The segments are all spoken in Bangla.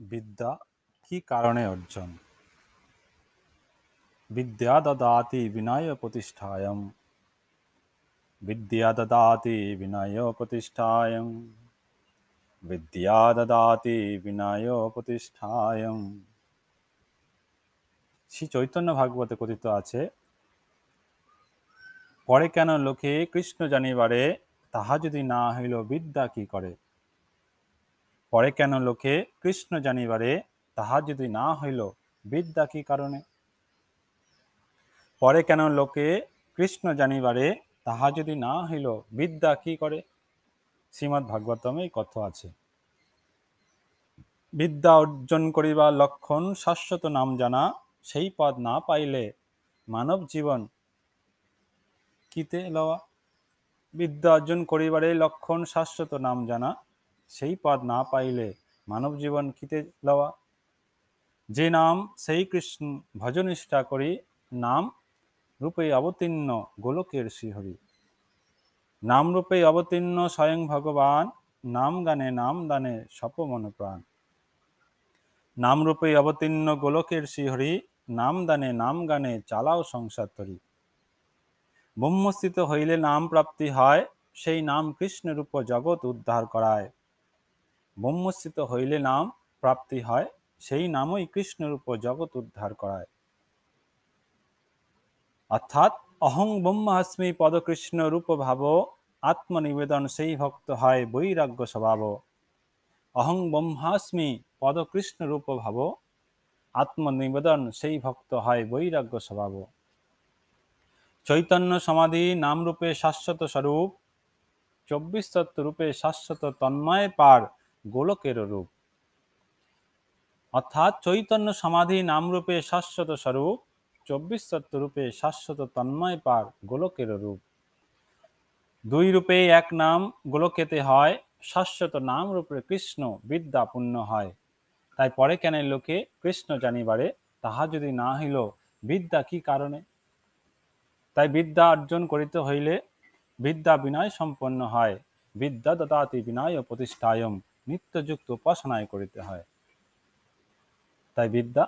বিদ্যা কি কারণে অর্জন? বিদ্যা দদাতি বিনয় প্রতিষ্ঠায়ম। বিদ্যা দদাতি বিনয় প্রতিষ্ঠায় বিদ্যা দদাতি বিনয় প্রতিষ্ঠায়ম। শ্রী চৈতন্য ভাগবতে কথিত আছে, পরে কেন লোকে কৃষ্ণ জানিবারে তাহা যদি না হইল বিদ্যা কি করে? পরে কেন লোকে কৃষ্ণ জানিবারে তাহা যদি না হইল বিদ্যা কি কারণে? পরে কেন লোকে কৃষ্ণ জানিবারে তাহা যদি না হইল বিদ্যা কি করে? শ্রীমৎ ভাগবতমে এই কথা আছে। বিদ্যা অর্জন করিবার লক্ষণ শাশ্বত নাম জানা, সেই পদ না পাইলে মানব জীবন কিতে লওয়া? বিদ্যা অর্জন করিবারে লক্ষণ শাশ্বত নাম জানা সেই পদ না পাইলে মানব জীবন কিতে লওয়া? যে নাম সেই কৃষ্ণ ভজনিষ্ঠা করি, নাম রূপে অবতীর্ণ গোলকের শ্রীহরি। নাম রূপে অবতীর্ণ স্বয়ং ভগবান, নাম গানে নাম দানে সপমন প্রাণ। নাম রূপে অবতীর্ণ গোলকের শ্রীহরি, নাম দানে নাম গানে চালাও সংসার তরি। ব্রহ্মস্থিত হইলে নাম প্রাপ্তি হয়, সেই নাম কৃষ্ণ রূপ জগৎ উদ্ধার করায়। ব্রহ্মস্থিত হইলে নাম প্রাপ্তি হয়, সেই নামই কৃষ্ণরূপ জগৎ উদ্ধার করায়। অর্থাৎ অহং ব্রহ্মাস্মি পদকৃষ্ণ রূপ ভাব, আত্মনিবেদন সেই ভক্ত হয় বৈরাগ্য স্বভাব। অহং ব্রহ্মাস্মি পদকৃষ্ণ রূপ ভাব, আত্মনিবেদন সেই ভক্ত হয় বৈরাগ্য স্বভাব। চৈতন্য সমাধি নামরূপে শাশ্বত স্বরূপ, চব্বিশ তত্ত্ব রূপে শাশ্বত তন্ময় পার গোলকের রূপ। অর্থাৎ চৈতন্য সমাধি নামরূপে শাশ্বত স্বরূপ, চব্বিশ তত্ত্ব রূপে শাশ্বত তন্ময় পার গোলকের রূপ। দুই রূপে এক নাম গোলকেতে হয়, শাশ্বত নাম রূপে কৃষ্ণ বিদ্যা পূর্ণ হয়। তাই পরে কেন লোকে কৃষ্ণ জানিবারে, তাহা যদি না হইল, বিদ্যা কি কারণে? তাই বিদ্যা অর্জন করিতে হইলে বিদ্যা বিনয় সম্পন্ন হয়, বিদ্যা দদাতি বিনয় প্রতিষ্ঠায়ম। নিত্যযুক্ত উপাসনায় করিতে হয়। তাই বিদ্যা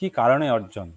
কি কারণে অর্জন?